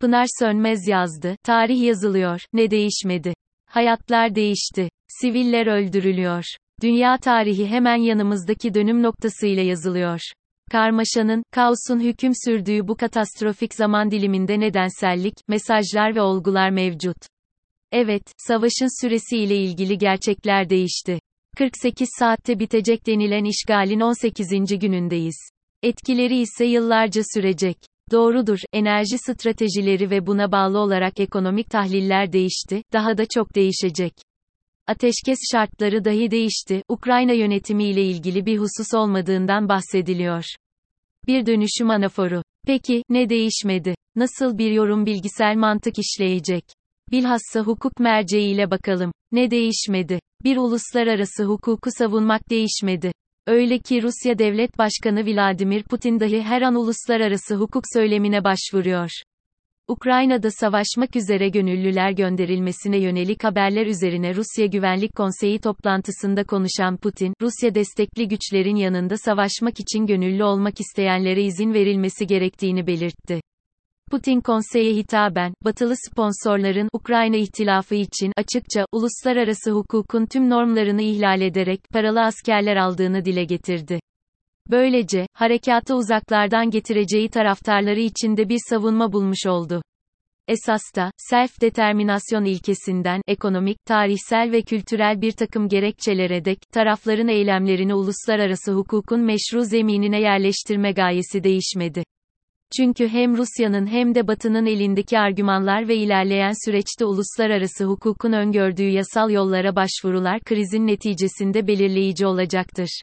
Pınar Sönmez yazdı, tarih yazılıyor, ne değişmedi? Hayatlar değişti. Siviller öldürülüyor. Dünya tarihi hemen yanımızdaki dönüm noktasıyla yazılıyor. Karmaşanın, kaosun hüküm sürdüğü bu katastrofik zaman diliminde nedensellik, mesajlar ve olgular mevcut. Evet, savaşın süresi ile ilgili gerçekler değişti. 48 saatte bitecek denilen işgalin 18. günündeyiz. Etkileri ise yıllarca sürecek. Doğrudur, enerji stratejileri ve buna bağlı olarak ekonomik tahliller değişti, daha da çok değişecek. Ateşkes şartları dahi değişti, Ukrayna yönetimi ile ilgili bir husus olmadığından bahsediliyor. Bir dönüşüm anaforu. Peki, ne değişmedi? Nasıl bir yorum bilgisel mantık işleyecek? Bilhassa hukuk merceğiyle bakalım. Ne değişmedi? Bir uluslararası hukuku savunmak değişmedi. Öyle ki Rusya Devlet Başkanı Vladimir Putin dahi her an uluslararası hukuk söylemine başvuruyor. Ukrayna'da savaşmak üzere gönüllüler gönderilmesine yönelik haberler üzerine Rusya Güvenlik Konseyi toplantısında konuşan Putin, Rusya destekli güçlerin yanında savaşmak için gönüllü olmak isteyenlere izin verilmesi gerektiğini belirtti. Putin konseye hitaben, batılı sponsorların Ukrayna ihtilafı için açıkça uluslararası hukukun tüm normlarını ihlal ederek paralı askerler aldığını dile getirdi. Böylece, harekatı uzaklardan getireceği taraftarları içinde bir savunma bulmuş oldu. Esasta, self-determinasyon ilkesinden, ekonomik, tarihsel ve kültürel bir takım gerekçelere dek, tarafların eylemlerini uluslararası hukukun meşru zeminine yerleştirme gayesi değişmedi. Çünkü hem Rusya'nın hem de Batı'nın elindeki argümanlar ve ilerleyen süreçte uluslararası hukukun öngördüğü yasal yollara başvurular krizin neticesinde belirleyici olacaktır.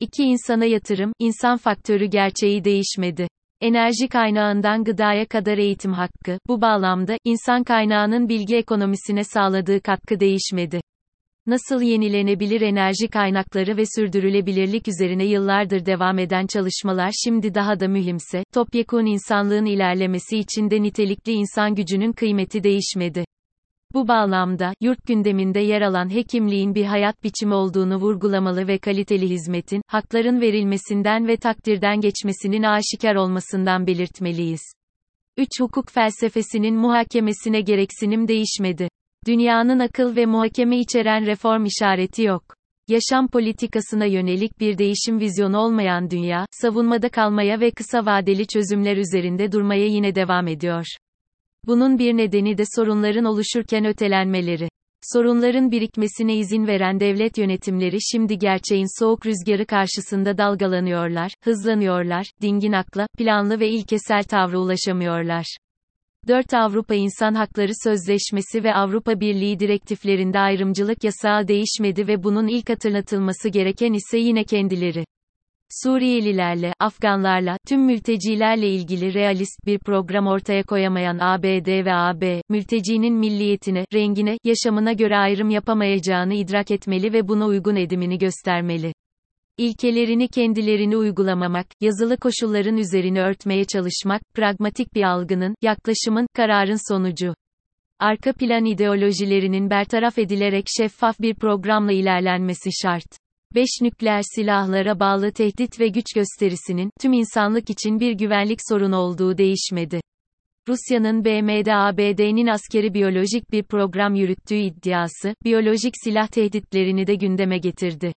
İki insana yatırım, insan faktörü gerçeği değişmedi. Enerji kaynağından gıdaya kadar eğitim hakkı, bu bağlamda, insan kaynağının bilgi ekonomisine sağladığı katkı değişmedi. Nasıl yenilenebilir enerji kaynakları ve sürdürülebilirlik üzerine yıllardır devam eden çalışmalar şimdi daha da mühimse, topyekun insanlığın ilerlemesi için de nitelikli insan gücünün kıymeti değişmedi. Bu bağlamda, yurt gündeminde yer alan hekimliğin bir hayat biçimi olduğunu vurgulamalı ve kaliteli hizmetin, hakların verilmesinden ve takdirden geçmesinin aşikar olmasından belirtmeliyiz. 3. Hukuk felsefesinin muhakemesine gereksinim değişmedi. Dünyanın akıl ve muhakeme içeren reform işareti yok. Yaşam politikasına yönelik bir değişim vizyonu olmayan dünya, savunmada kalmaya ve kısa vadeli çözümler üzerinde durmaya yine devam ediyor. Bunun bir nedeni de sorunların oluşurken ötelenmeleri. Sorunların birikmesine izin veren devlet yönetimleri şimdi gerçeğin soğuk rüzgarı karşısında dalgalanıyorlar, hızlanıyorlar, dingin akla, planlı ve ilkesel tavra ulaşamıyorlar. 4 Avrupa İnsan Hakları Sözleşmesi ve Avrupa Birliği direktiflerinde ayrımcılık yasağı değişmedi ve bunun ilk hatırlatılması gereken ise yine kendileri. Suriyelilerle, Afganlarla, tüm mültecilerle ilgili realist bir program ortaya koyamayan ABD ve AB, mültecinin milliyetine, rengine, yaşamına göre ayrım yapamayacağını idrak etmeli ve buna uygun edimini göstermeli. İlkelerini kendilerini uygulamamak, yazılı koşulların üzerini örtmeye çalışmak, pragmatik bir algının, yaklaşımın, kararın sonucu. Arka plan ideolojilerinin bertaraf edilerek şeffaf bir programla ilerlenmesi şart. 5 nükleer silahlara bağlı tehdit ve güç gösterisinin, tüm insanlık için bir güvenlik sorunu olduğu değişmedi. Rusya'nın BM'de ABD'nin askeri biyolojik bir program yürüttüğü iddiası, biyolojik silah tehditlerini de gündeme getirdi.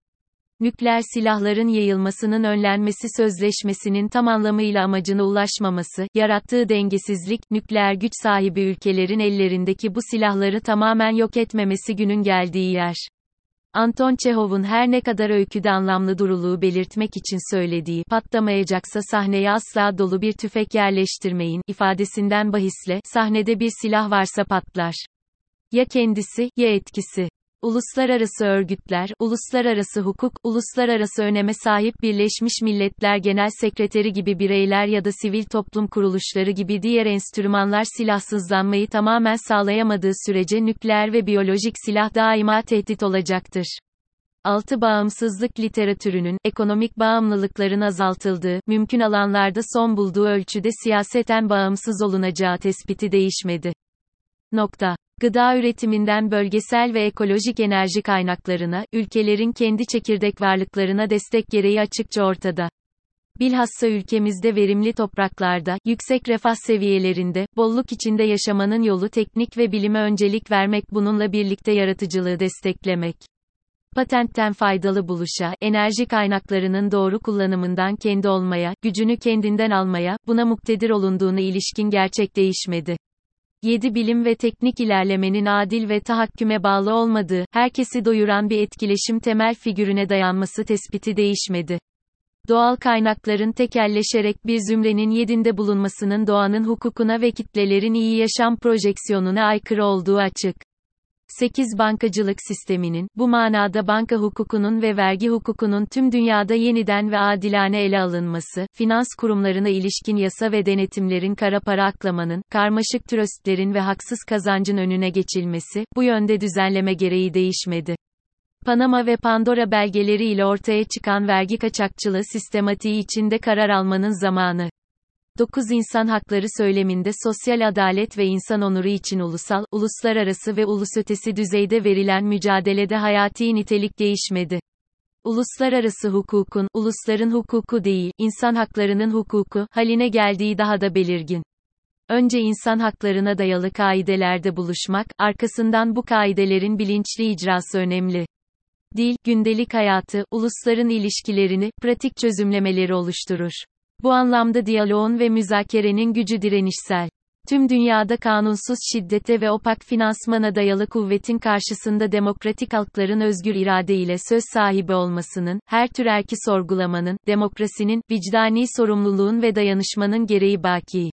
Nükleer silahların yayılmasının önlenmesi sözleşmesinin tam anlamıyla amacına ulaşmaması, yarattığı dengesizlik, nükleer güç sahibi ülkelerin ellerindeki bu silahları tamamen yok etmemesi günün geldiği yer. Anton Çehov'un her ne kadar öyküde anlamlı duruluğu belirtmek için söylediği, patlamayacaksa sahneye asla dolu bir tüfek yerleştirmeyin, ifadesinden bahisle, sahnede bir silah varsa patlar. Ya kendisi, ya etkisi. Uluslararası örgütler, uluslararası hukuk, uluslararası öneme sahip Birleşmiş Milletler Genel Sekreteri gibi bireyler ya da sivil toplum kuruluşları gibi diğer enstrümanlar silahsızlanmayı tamamen sağlayamadığı sürece nükleer ve biyolojik silah daima tehdit olacaktır. 6. Bağımsızlık literatürünün, ekonomik bağımlılıkların azaltıldığı, mümkün alanlarda son bulduğu ölçüde siyaseten bağımsız olunacağı tespiti değişmedi. Nokta. Gıda üretiminden bölgesel ve ekolojik enerji kaynaklarına, ülkelerin kendi çekirdek varlıklarına destek gereği açıkça ortada. Bilhassa ülkemizde verimli topraklarda, yüksek refah seviyelerinde, bolluk içinde yaşamanın yolu teknik ve bilime öncelik vermek bununla birlikte yaratıcılığı desteklemek. Patentten faydalı buluşa, enerji kaynaklarının doğru kullanımından kendi olmaya, gücünü kendinden almaya, buna muktedir olunduğunu ilişkin gerçek değişmedi. 7 bilim ve teknik ilerlemenin adil ve tahakküme bağlı olmadığı, herkesi doyuran bir etkileşim temel figürüne dayanması tespiti değişmedi. Doğal kaynakların tekelleşerek bir zümrenin yedinde bulunmasının doğanın hukukuna ve kitlelerin iyi yaşam projeksiyonuna aykırı olduğu açık. 8 bankacılık sisteminin, bu manada banka hukukunun ve vergi hukukunun tüm dünyada yeniden ve adilane ele alınması, finans kurumlarına ilişkin yasa ve denetimlerin kara para aklamanın, karmaşık tröstlerin ve haksız kazancın önüne geçilmesi, bu yönde düzenleme gereği değişmedi. Panama ve Pandora belgeleri ile ortaya çıkan vergi kaçakçılığı sistematiği içinde karar almanın zamanı. 9 İnsan Hakları söyleminde sosyal adalet ve insan onuru için ulusal, uluslararası ve ulusötesi düzeyde verilen mücadelede hayati nitelik değişmedi. Uluslararası hukukun, ulusların hukuku değil, insan haklarının hukuku, haline geldiği daha da belirgin. Önce insan haklarına dayalı kaidelerde buluşmak, arkasından bu kaidelerin bilinçli icrası önemli. Dil, gündelik hayatı, ulusların ilişkilerini, pratik çözümlemeleri oluşturur. Bu anlamda diyaloğun ve müzakerenin gücü direnişsel. Tüm dünyada kanunsuz şiddete ve opak finansmana dayalı kuvvetin karşısında demokratik halkların özgür irade ile söz sahibi olmasının, her tür erki sorgulamanın, demokrasinin, vicdani sorumluluğun ve dayanışmanın gereği baki.